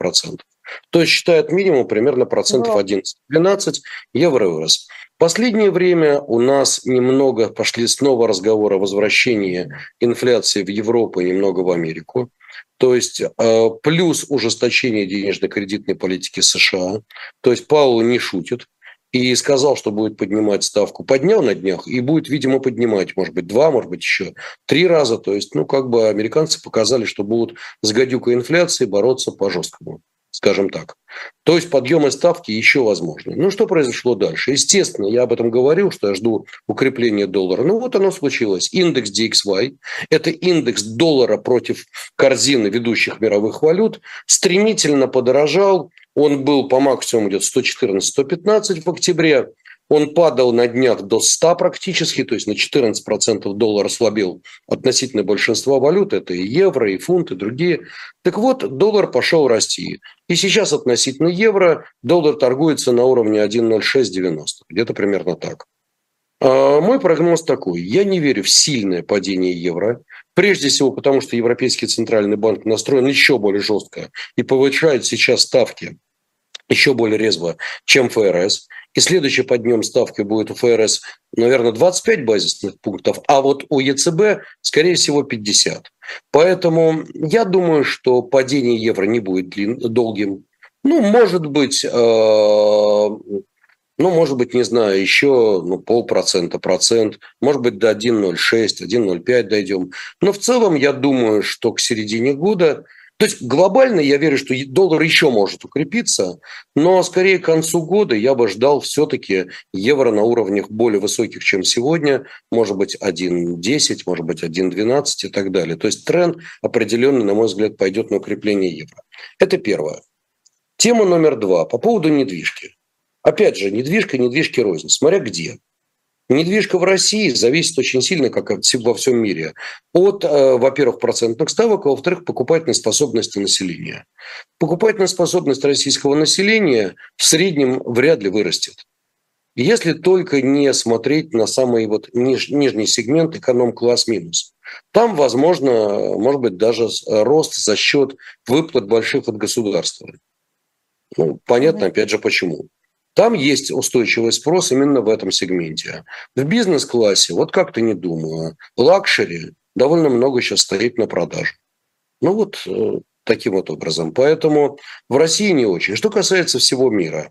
S2: То есть считают минимум примерно процентов 11-12 евро вырос. Последнее время у нас немного пошли снова разговоры о возвращении инфляции в Европу и немного в Америку. То есть э, плюс ужесточение денежно-кредитной политики США. То есть Паул не шутит и сказал, что будет поднимать ставку. Поднял на днях и будет, видимо, поднимать, может быть, два, может быть, еще три раза. То есть, ну, как бы американцы показали, что будут с гадюкой инфляции бороться по-жесткому скажем так. То есть подъемы ставки еще возможны. Ну, что произошло дальше? Естественно, я об этом говорил, что я жду укрепления доллара. Ну, вот оно случилось. Индекс DXY – это индекс доллара против корзины ведущих мировых валют, стремительно подорожал. Он был по максимуму где-то 114-115 в октябре. Он падал на днях до 100 практически, то есть на 14% доллар ослабел относительно большинства валют. Это и евро, и фунт, и другие. Так вот, доллар пошел расти. И сейчас относительно евро доллар торгуется на уровне 1,0690. Где-то примерно так. А мой прогноз такой. Я не верю в сильное падение евро. Прежде всего, потому что Европейский центральный банк настроен еще более жестко и повышает сейчас ставки еще более резво, чем ФРС. И следующий подъем ставки будет у ФРС, наверное, 25 базисных пунктов, а вот у ЕЦБ, скорее всего, 50. Поэтому я думаю, что падение евро не будет долгим. Ну, может быть, э, ну, может быть, не знаю, еще ну, полпроцента, процент, может быть, до 1,06, 1,05 дойдем. Но в целом я думаю, что к середине года то есть глобально я верю, что доллар еще может укрепиться, но скорее к концу года я бы ждал все-таки евро на уровнях более высоких, чем сегодня, может быть 1.10, может быть 1.12 и так далее. То есть тренд определенно, на мой взгляд, пойдет на укрепление евро. Это первое. Тема номер два по поводу недвижки. Опять же, недвижка, недвижки рознь, смотря где. Недвижка в России зависит очень сильно, как во всем мире, от, э, во-первых, процентных ставок, а во-вторых, покупательной способности населения. Покупательная способность российского населения в среднем вряд ли вырастет. Если только не смотреть на самый вот ниж, нижний сегмент эконом-класс минус. Там, возможно, может быть, даже рост за счет выплат больших от государства. Ну, понятно, опять же, почему. Там есть устойчивый спрос именно в этом сегменте. В бизнес-классе, вот как-то не думаю, luxury довольно много сейчас стоит на продаже. Ну вот э, таким вот образом. Поэтому в России не очень. Что касается всего мира,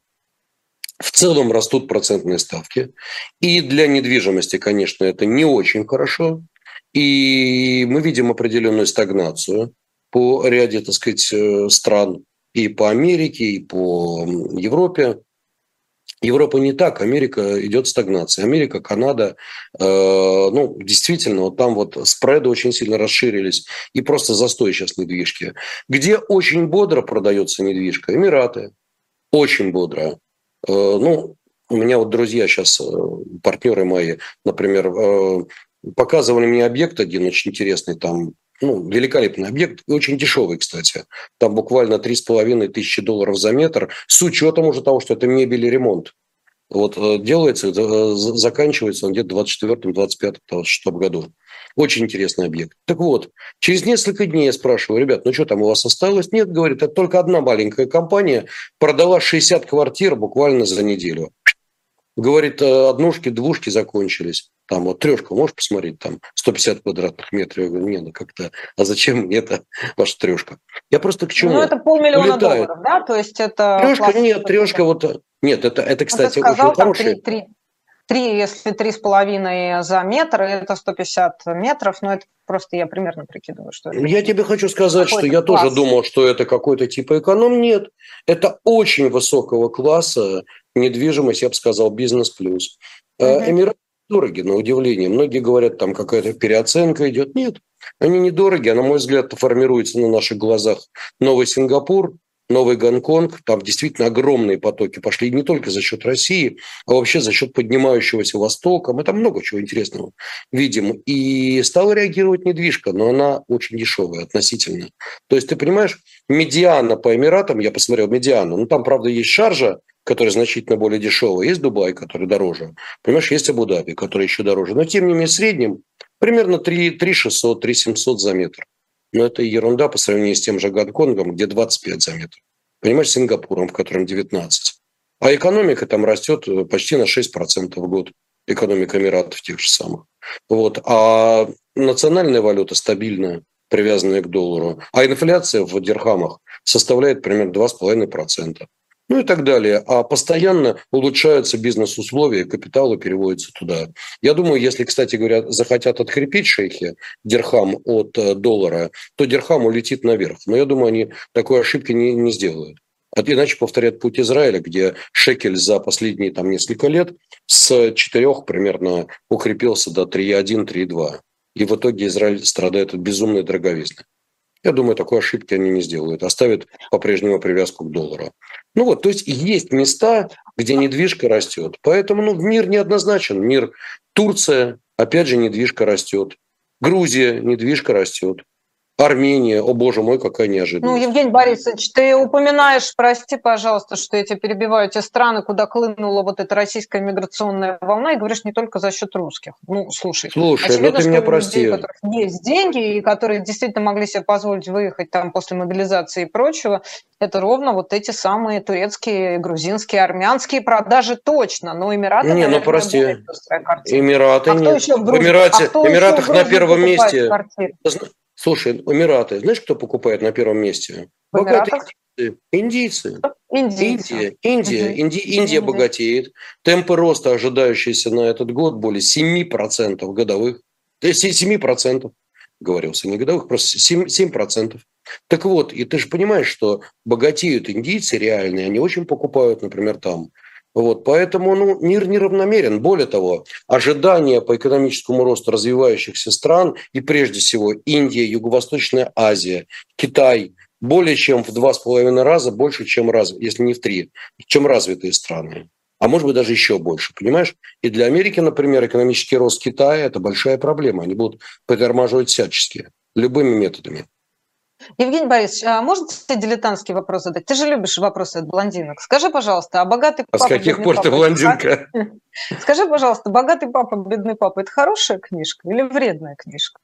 S2: в целом растут процентные ставки. И для недвижимости, конечно, это не очень хорошо. И мы видим определенную стагнацию по ряде, так сказать, э, стран и по Америке, и по Европе. Европа не так, Америка идет стагнация. Америка, Канада, э, ну, действительно, вот там вот спреды очень сильно расширились, и просто застой сейчас недвижки. Где очень бодро продается недвижка? Эмираты. Очень бодро. Э, ну, у меня вот друзья сейчас, э, партнеры мои, например, э, показывали мне объект один очень интересный, там ну, великолепный объект, очень дешевый, кстати. Там буквально 3,5 тысячи долларов за метр, с учетом уже того, что это мебель и ремонт. Вот э, делается, э, заканчивается он где-то в 24-25 году. Очень интересный объект. Так вот, через несколько дней я спрашиваю, ребят, ну что там у вас осталось? Нет, говорит, это только одна маленькая компания продала 60 квартир буквально за неделю. Говорит, однушки, двушки закончились. Там вот трешка, можешь посмотреть, там 150 квадратных метров. Я говорю, не, ну как-то, а зачем мне это ваша трешка? Я просто к чему?
S1: Ну это полмиллиона Улетает. долларов, да? То есть это...
S2: Трешка, нет, трешка вот... Нет, это, это ну, кстати,
S1: ну, сказал, очень хороший... 3, 3, 3, если три с половиной за метр, это 150 метров, но это просто я примерно прикидываю, что это.
S2: Я тебе хочу сказать, что я класс. тоже думал, что это какой-то типа эконом. Нет, это очень высокого класса недвижимость, я бы сказал, бизнес плюс. Угу. Эмираты дороги, на удивление. Многие говорят, там какая-то переоценка идет. Нет, они недороги, а на мой взгляд формируется на наших глазах новый Сингапур, новый Гонконг. Там действительно огромные потоки пошли не только за счет России, а вообще за счет поднимающегося Востока. Мы там много чего интересного видим. И стала реагировать недвижка, но она очень дешевая относительно. То есть ты понимаешь, медиана по Эмиратам, я посмотрел медиану, ну там, правда, есть шаржа, который значительно более дешевый, есть Дубай, который дороже, понимаешь, есть Абу-Даби, который еще дороже, но тем не менее в среднем примерно 3, 3 600, 3 700 за метр. Но это ерунда по сравнению с тем же Гонконгом, где 25 за метр. Понимаешь, Сингапуром, в котором 19. А экономика там растет почти на 6% в год. Экономика Эмиратов тех же самых. Вот. А национальная валюта стабильная, привязанная к доллару. А инфляция в дирхамах составляет примерно 2,5% ну и так далее. А постоянно улучшаются бизнес-условия, капиталы переводятся туда. Я думаю, если, кстати говоря, захотят открепить шейхи дирхам от э, доллара, то дирхам улетит наверх. Но я думаю, они такой ошибки не, не сделают. А иначе повторят путь Израиля, где шекель за последние там, несколько лет с 4 примерно укрепился до 3,1, 3,2. И в итоге Израиль страдает от безумной дороговизны. Я думаю, такой ошибки они не сделают. Оставят по-прежнему привязку к доллару. Ну вот, то есть есть места, где недвижка растет. Поэтому ну, мир неоднозначен. Мир Турция, опять же, недвижка растет. Грузия, недвижка растет. Армения, о боже мой, какая неожиданность.
S1: Ну, Евгений Борисович, ты упоминаешь, прости, пожалуйста, что я тебя перебиваю, те страны, куда клынула вот эта российская миграционная волна, и говоришь не только за счет русских. Ну, слушай,
S2: слушай ну очевидно, ну ты меня прости. Людей, у
S1: которых есть деньги, и которые действительно могли себе позволить выехать там после мобилизации и прочего, это ровно вот эти самые турецкие, грузинские, армянские продажи точно, но Эмираты,
S2: Не, ну прости, Эмираты а нет. В, в Эмирате, а Эмиратах на первом месте. Квартиры? Слушай, Эмираты, знаешь, кто покупает на первом месте? Богатые индийцы. Индийцы. Индия, Индия, угу. Инди, Индия богатеет. Темпы роста, ожидающиеся на этот год, более 7% годовых. 7% э, говорился, не годовых, просто 7%. 7%. Так вот, и ты же понимаешь, что богатеют индийцы реальные, они очень покупают, например, там вот, поэтому ну, мир неравномерен. Более того, ожидания по экономическому росту развивающихся стран, и прежде всего Индия, Юго-Восточная Азия, Китай, более чем в два с половиной раза больше, чем раз, если не в три, чем развитые страны. А может быть даже еще больше, понимаешь? И для Америки, например, экономический рост Китая – это большая проблема. Они будут притормаживать всячески, любыми методами.
S1: Евгений Борисович, а можно тебе дилетантский вопрос задать? Ты же любишь вопросы от блондинок. Скажи, пожалуйста, а богатый
S2: папа... А с каких пор ты блондинка?
S1: Скажи, пожалуйста, богатый папа, бедный папа – это хорошая книжка или вредная книжка?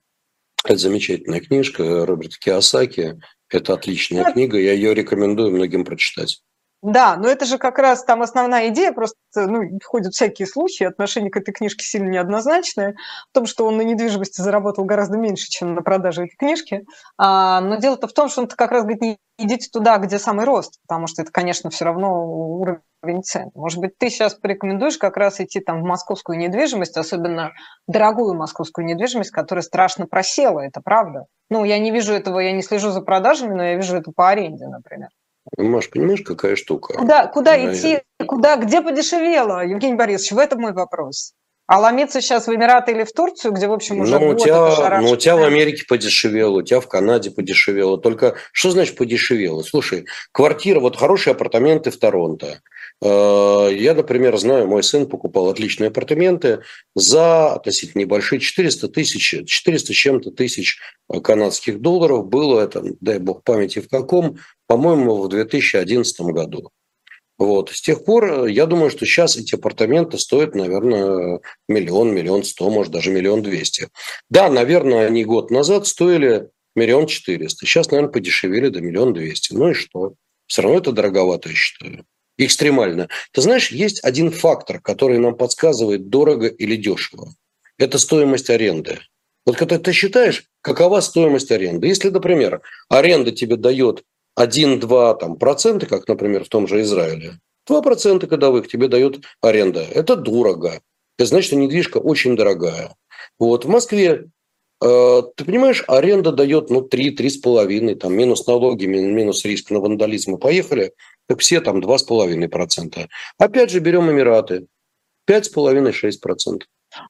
S2: Это замечательная книжка Роберта Киосаки. Это отличная книга, я ее рекомендую многим прочитать.
S1: Да, но это же как раз там основная идея, просто ну, ходят всякие случаи, отношение к этой книжке сильно неоднозначное, в том, что он на недвижимости заработал гораздо меньше, чем на продаже этой книжки. А, но дело-то в том, что он как раз говорит, не идите туда, где самый рост, потому что это, конечно, все равно уровень цен. Может быть, ты сейчас порекомендуешь как раз идти там в московскую недвижимость, особенно дорогую московскую недвижимость, которая страшно просела, это правда. Ну, я не вижу этого, я не слежу за продажами, но я вижу это по аренде, например.
S2: Маш, понимаешь, какая штука?
S1: Куда, куда идти? Куда, где подешевело, Евгений Борисович? В этом мой вопрос. А ломиться сейчас в Эмираты или в Турцию, где, в общем, уже
S2: ну, у тебя, ну, у тебя в Америке подешевело, у тебя в Канаде подешевело. Только что значит подешевело? Слушай, квартира, вот хорошие апартаменты в Торонто. Э, я, например, знаю, мой сын покупал отличные апартаменты за относительно небольшие 400 тысяч, 400 с чем-то тысяч канадских долларов. Было это, дай бог памяти в каком, по-моему, в 2011 году. Вот. С тех пор, э, я думаю, что сейчас эти апартаменты стоят, наверное, миллион, миллион сто, может, даже миллион двести. Да, наверное, они год назад стоили миллион четыреста. Сейчас, наверное, подешевели до миллион двести. Ну и что? Все равно это дороговато, я считаю. Экстремально. Ты знаешь, есть один фактор, который нам подсказывает, дорого или дешево. Это стоимость аренды. Вот когда ты считаешь, какова стоимость аренды. Если, например, аренда тебе дает 1-2 там, процента, как, например, в том же Израиле, 2 процента годовых тебе дает аренда. Это дорого. Это значит, что недвижка очень дорогая. Вот. В Москве э, ты понимаешь, аренда дает ну, 3-3,5, там, минус налоги, минус риск на вандализм. Мы поехали, так все там 2,5%. Опять же, берем Эмираты. 5,5-6%.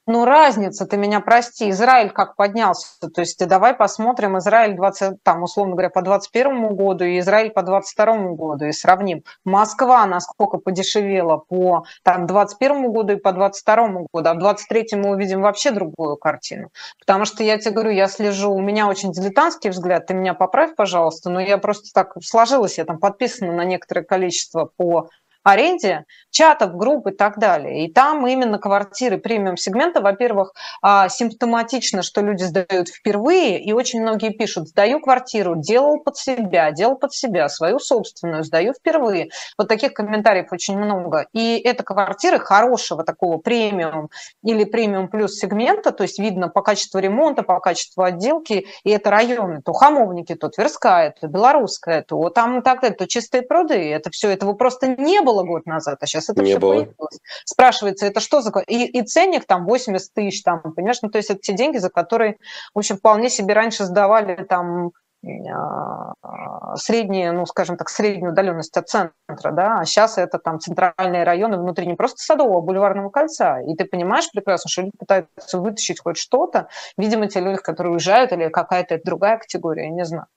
S1: Ну, разница, ты меня прости, Израиль как поднялся, то есть давай посмотрим Израиль 20, там, условно говоря, по 21 году и Израиль по 22 году и сравним. Москва насколько подешевела по там 21 году и по 22 году, а в 23 мы увидим вообще другую картину. Потому что я тебе говорю, я слежу, у меня очень дилетантский взгляд, ты меня поправь, пожалуйста, но я просто так сложилась, я там подписана на некоторое количество по аренде чатов, групп и так далее. И там именно квартиры премиум-сегмента, во-первых, а, симптоматично, что люди сдают впервые, и очень многие пишут, сдаю квартиру, делал под себя, делал под себя, свою собственную, сдаю впервые. Вот таких комментариев очень много. И это квартиры хорошего такого премиум или премиум плюс сегмента, то есть видно по качеству ремонта, по качеству отделки, и это районы, то Хамовники, то Тверская, то Белорусская, то там так далее, то чистые пруды, это все, этого просто не было было год назад, а сейчас это не все было. появилось. Спрашивается, это что за... И, и ценник там 80 тысяч, там, понимаешь, ну, то есть это те деньги, за которые, в общем, вполне себе раньше сдавали там а, средние, ну, скажем так, среднюю удаленность от центра, да, а сейчас это там центральные районы внутри не просто Садового, а Бульварного кольца. И ты понимаешь прекрасно, что люди пытаются вытащить хоть что-то, видимо, те люди, которые уезжают, или какая-то другая категория, я не знаю.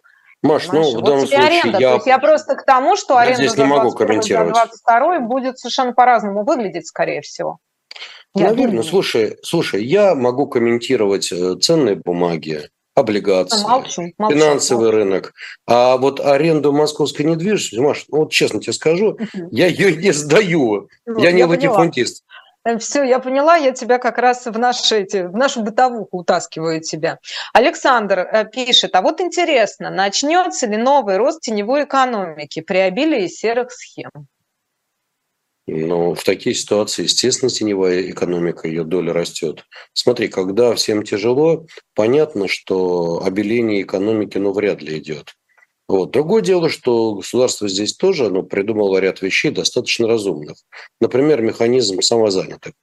S2: Маш, ну, в данном случае
S1: аренда.
S2: я...
S1: То есть я просто к тому, что
S2: я
S1: аренда
S2: здесь не могу комментировать.
S1: 22 будет совершенно по-разному выглядеть, скорее всего.
S2: Я Наверное, думаю. слушай, слушай, я могу комментировать э, ценные бумаги, облигации, молчу, молчу, финансовый молчу. рынок. А вот аренду московской недвижимости, Маш, ну, вот честно тебе скажу, я ее не сдаю. Вот, я не я латифундист.
S1: Все, я поняла, я тебя как раз в, наши, эти, в нашу бытовуху утаскиваю тебя. Александр э, пишет, а вот интересно, начнется ли новый рост теневой экономики при обилии серых схем?
S2: Ну, в такие ситуации, естественно, теневая экономика, ее доля растет. Смотри, когда всем тяжело, понятно, что обеление экономики, ну, вряд ли идет. Вот. Другое дело, что государство здесь тоже оно придумало ряд вещей достаточно разумных. Например, механизм самозанятых.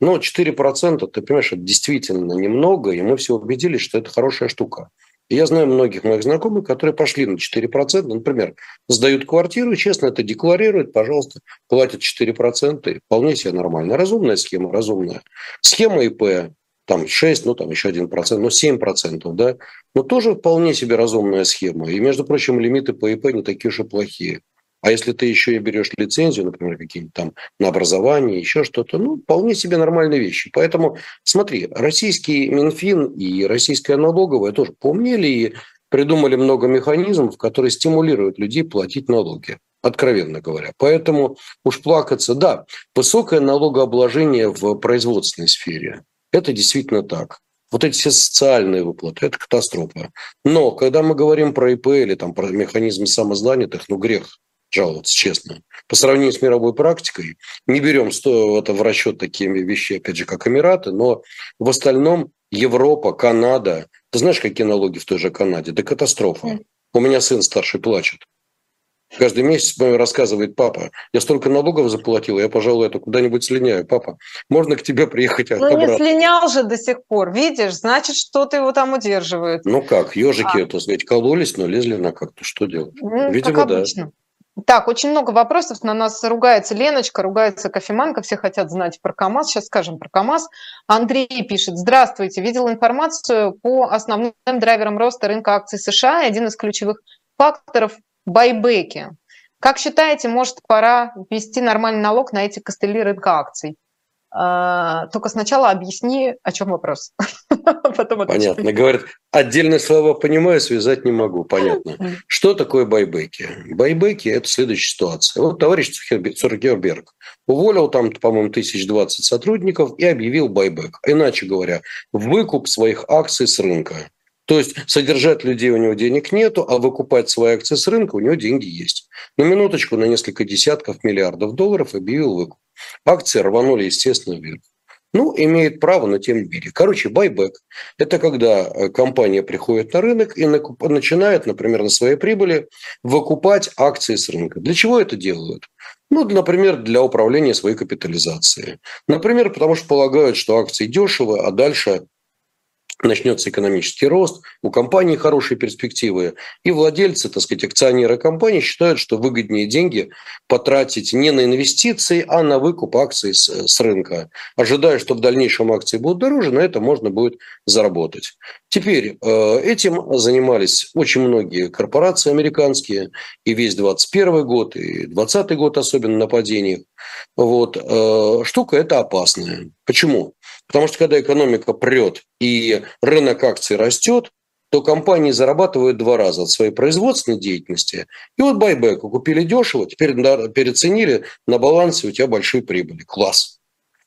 S2: Но 4%, ты понимаешь, это действительно немного, и мы все убедились, что это хорошая штука. Я знаю многих моих знакомых, которые пошли на 4%, например, сдают квартиру, честно это декларируют, пожалуйста, платят 4%, и вполне себе нормально. Разумная схема, разумная. Схема ИП, там 6, ну там еще 1%, ну 7%, да, но тоже вполне себе разумная схема. И, между прочим, лимиты по ИП не такие уж и плохие. А если ты еще и берешь лицензию, например, какие-нибудь там на образование, еще что-то, ну, вполне себе нормальные вещи. Поэтому, смотри, российский Минфин и российская налоговая тоже помнили и придумали много механизмов, которые стимулируют людей платить налоги откровенно говоря. Поэтому уж плакаться, да, высокое налогообложение в производственной сфере. Это действительно так. Вот эти все социальные выплаты – это катастрофа. Но когда мы говорим про ИП или там, про механизмы самозанятых, ну грех жаловаться, честно. По сравнению с мировой практикой, не берем это в расчет такие вещи, опять же, как Эмираты, но в остальном Европа, Канада, ты знаешь, какие налоги в той же Канаде? Да катастрофа. У меня сын старший плачет. Каждый месяц мне рассказывает папа, я столько налогов заплатил, я, пожалуй, это куда-нибудь слиняю. Папа, можно к тебе приехать
S1: Ну, не слинял же до сих пор, видишь, значит, что-то его там удерживает.
S2: Ну как, ежики, а. так сказать, кололись, но лезли на как-то, что делать?
S1: Ну, Видимо, да. Так, очень много вопросов. На нас ругается Леночка, ругается кофеманка. Все хотят знать про КАМАЗ. Сейчас скажем про КАМАЗ. Андрей пишет. Здравствуйте. Видел информацию по основным драйверам роста рынка акций США. Один из ключевых факторов – байбеки. Как считаете, может, пора ввести нормальный налог на эти костыли рынка акций? А, только сначала объясни, о чем вопрос.
S2: Потом Понятно. Говорят, отдельные слова понимаю, связать не могу. Понятно. Что такое байбеки? Байбеки – это следующая ситуация. Вот товарищ Цукерберг уволил там, по-моему, 1020 сотрудников и объявил байбек. Иначе говоря, выкуп своих акций с рынка. То есть содержать людей у него денег нету, а выкупать свои акции с рынка у него деньги есть. На минуточку на несколько десятков миллиардов долларов объявил выкуп. Акции рванули, естественно, вверх. Ну, имеет право, но тем не менее. Короче, байбек – это когда э, компания приходит на рынок и начинает, например, на своей прибыли выкупать акции с рынка. Для чего это делают? Ну, например, для управления своей капитализацией. Например, потому что полагают, что акции дешевы, а дальше начнется экономический рост, у компании хорошие перспективы, и владельцы, так сказать, акционеры компании считают, что выгоднее деньги потратить не на инвестиции, а на выкуп акций с, с рынка, ожидая, что в дальнейшем акции будут дороже, на это можно будет заработать. Теперь э, этим занимались очень многие корпорации американские, и весь 21 год, и 20 год особенно на падениях. Вот. Э, штука эта опасная. Почему? Потому что когда экономика прет и рынок акций растет, то компании зарабатывают два раза от своей производственной деятельности. И вот байбек купили дешево, теперь переценили, на балансе у тебя большие прибыли. Класс.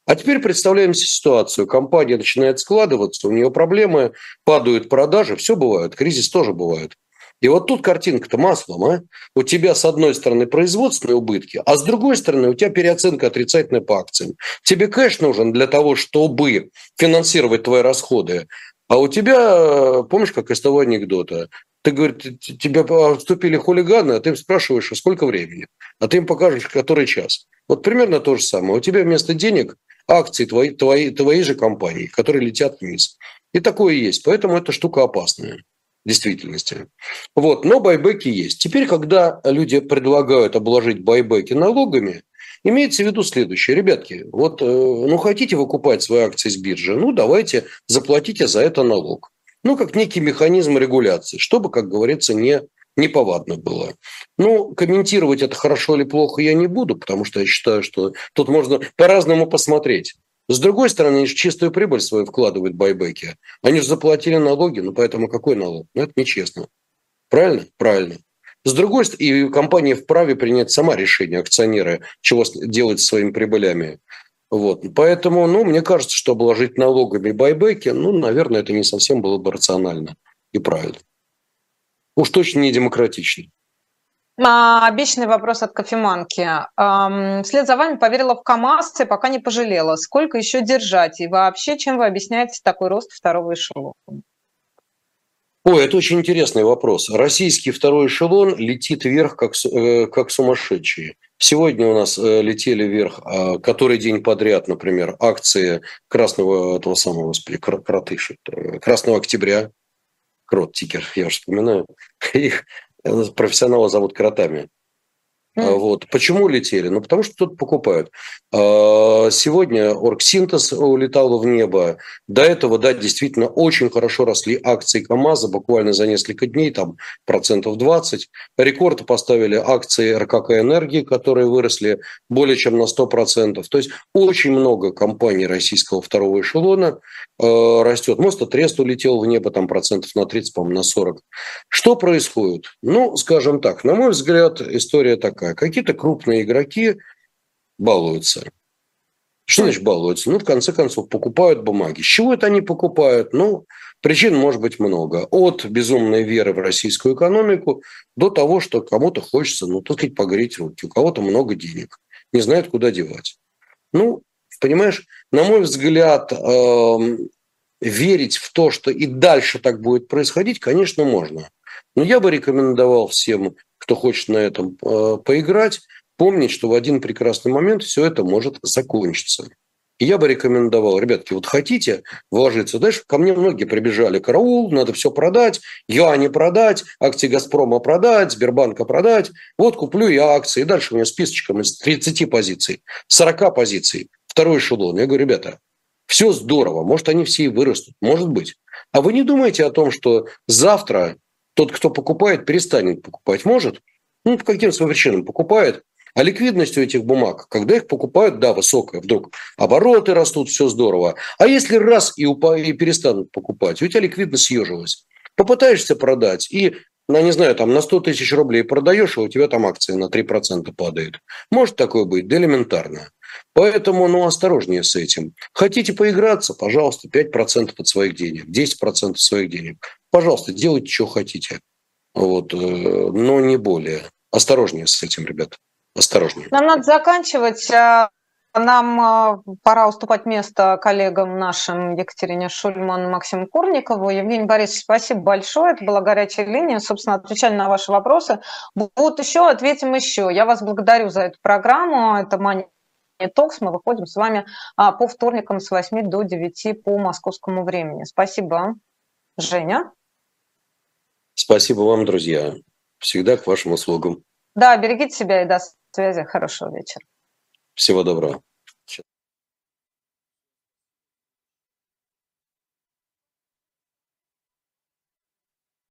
S2: А теперь представляем себе ситуацию. Компания начинает складываться, у нее проблемы, падают продажи, все бывает, кризис тоже бывает. И вот тут картинка-то маслом. А? У тебя с одной стороны производственные убытки, а с другой стороны у тебя переоценка отрицательная по акциям. Тебе кэш нужен для того, чтобы финансировать твои расходы. А у тебя, помнишь, как из того анекдота, ты, говорит, тебя вступили хулиганы, а ты им спрашиваешь, а сколько времени? А ты им покажешь, который час. Вот примерно то же самое. У тебя вместо денег акции твои, твои, твоей же компании, которые летят вниз. И такое есть. Поэтому эта штука опасная действительности. Вот, но байбеки есть. Теперь, когда люди предлагают обложить байбеки налогами, имеется в виду следующее. Ребятки, вот э, ну хотите выкупать свои акции с биржи, ну давайте заплатите за это налог. Ну, как некий механизм регуляции, чтобы, как говорится, не неповадно было. Ну, комментировать это хорошо или плохо я не буду, потому что я считаю, что тут можно по-разному посмотреть. С другой стороны, они же чистую прибыль свою вкладывают в байбеки. Они же заплатили налоги, ну поэтому какой налог? Ну это нечестно. Правильно? Правильно. С другой стороны, и компания вправе принять сама решение, акционеры, чего делать с своими прибылями. Вот. Поэтому, ну, мне кажется, что обложить налогами байбеки, ну, наверное, это не совсем было бы рационально и правильно. Уж точно не демократично.
S1: Обещанный вопрос от кофеманки. Вслед за вами поверила в КАМАЗ и пока не пожалела. Сколько еще держать? И вообще, чем вы объясняете такой рост второго эшелона?
S2: Ой, это очень интересный вопрос. Российский второй эшелон летит вверх как, э, как сумасшедший. Сегодня у нас э, летели вверх а, который день подряд, например, акции красного этого самого, господи, кроты, красного октября, крот, тикер, я уже вспоминаю, их профессионала зовут кротами. Mm. Вот. Почему летели? Ну, потому что тут покупают. А, сегодня Оргсинтез улетал в небо. До этого, да, действительно очень хорошо росли акции КАМАЗа буквально за несколько дней, там процентов 20. Рекорд поставили акции РКК «Энергии», которые выросли более чем на 100%. То есть очень много компаний российского второго эшелона э, растет. Мост Трест улетел в небо там процентов на 30, по-моему, на 40. Что происходит? Ну, скажем так, на мой взгляд, история такая. Какие-то крупные игроки балуются. Что значит балуются? Ну, в конце концов, покупают бумаги. С чего это они покупают? Ну, причин может быть много. От безумной веры в российскую экономику до того, что кому-то хочется, ну, так сказать, погреть руки. У кого-то много денег. Не знают, куда девать. Ну, понимаешь, на мой взгляд, э, верить в то, что и дальше так будет происходить, конечно, можно. Но я бы рекомендовал всем, кто хочет на этом э, поиграть, помнить, что в один прекрасный момент все это может закончиться. я бы рекомендовал, ребятки, вот хотите вложиться, дальше ко мне многие прибежали, караул, надо все продать, не продать, акции «Газпрома» продать, Сбербанка продать, вот куплю я акции, и дальше у меня списочком из 30 позиций, 40 позиций, второй эшелон. Я говорю, ребята, все здорово, может, они все и вырастут, может быть. А вы не думаете о том, что завтра тот, кто покупает, перестанет покупать? Может? Ну, по каким своим причинам покупает, а ликвидность у этих бумаг, когда их покупают, да, высокая, вдруг обороты растут, все здорово. А если раз и, упа- и перестанут покупать, у тебя ликвидность съежилась. Попытаешься продать и на, не знаю, там на 100 тысяч рублей продаешь, а у тебя там акции на 3% падают. Может такое быть? Да элементарно. Поэтому, ну, осторожнее с этим. Хотите поиграться, пожалуйста, 5% от своих денег, 10% своих денег. Пожалуйста, делайте, что хотите. Вот, э, но не более. Осторожнее с этим, ребята осторожнее.
S1: Нам надо заканчивать. А, нам а, пора уступать место коллегам нашим Екатерине Шульман, Максиму Курникову. Евгений Борисович, спасибо большое. Это была горячая линия. Собственно, отвечали на ваши вопросы. Вот еще, ответим еще. Я вас благодарю за эту программу. Это Мани Токс. Мы выходим с вами а, по вторникам с 8 до 9 по московскому времени. Спасибо, Женя.
S2: Спасибо вам, друзья. Всегда к вашим услугам.
S1: Да, берегите себя и до связи. Хорошего вечера.
S2: Всего доброго.